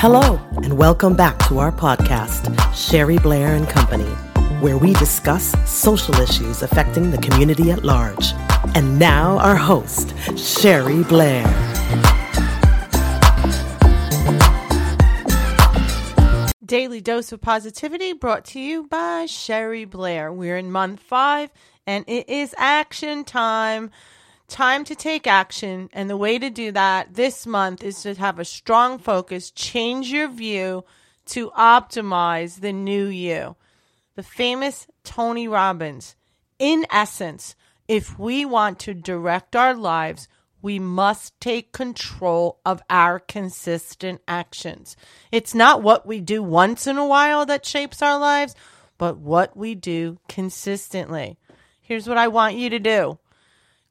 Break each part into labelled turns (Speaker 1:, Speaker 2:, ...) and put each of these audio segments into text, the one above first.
Speaker 1: Hello, and welcome back to our podcast, Sherry Blair and Company, where we discuss social issues affecting the community at large. And now, our host, Sherry Blair.
Speaker 2: Daily Dose of Positivity brought to you by Sherry Blair. We're in month five and it is action time. Time to take action. And the way to do that this month is to have a strong focus, change your view to optimize the new you. The famous Tony Robbins. In essence, if we want to direct our lives, we must take control of our consistent actions. It's not what we do once in a while that shapes our lives, but what we do consistently. Here's what I want you to do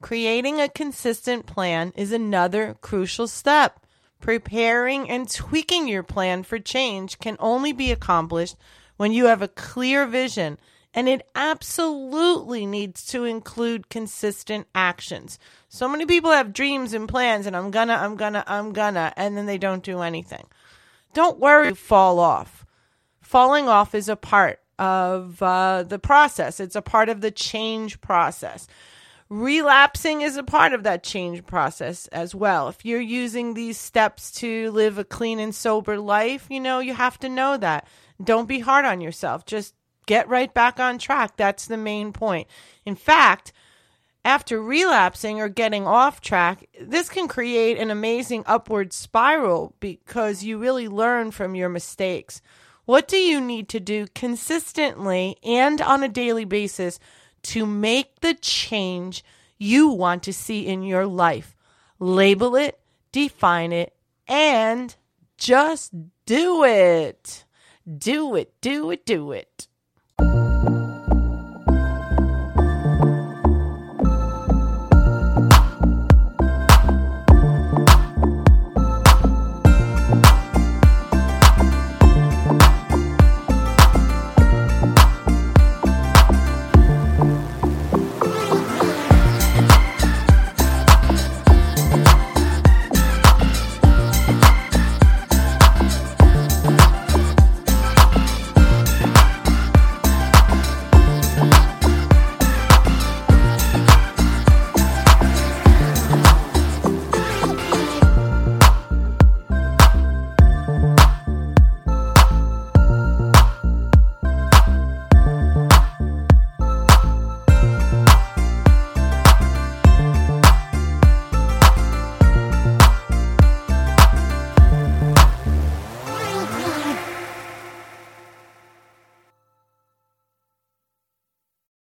Speaker 2: creating a consistent plan is another crucial step. Preparing and tweaking your plan for change can only be accomplished when you have a clear vision and it absolutely needs to include consistent actions. So many people have dreams and plans and I'm gonna, I'm gonna, I'm gonna, and then they don't do anything. Don't worry, fall off. Falling off is a part of uh, the process, it's a part of the change process. Relapsing is a part of that change process as well. If you're using these steps to live a clean and sober life, you know, you have to know that. Don't be hard on yourself. Just get right back on track. That's the main point. In fact, after relapsing or getting off track, this can create an amazing upward spiral because you really learn from your mistakes. What do you need to do consistently and on a daily basis to make the change you want to see in your life? Label it, define it, and just do it. Do it, do it, do it.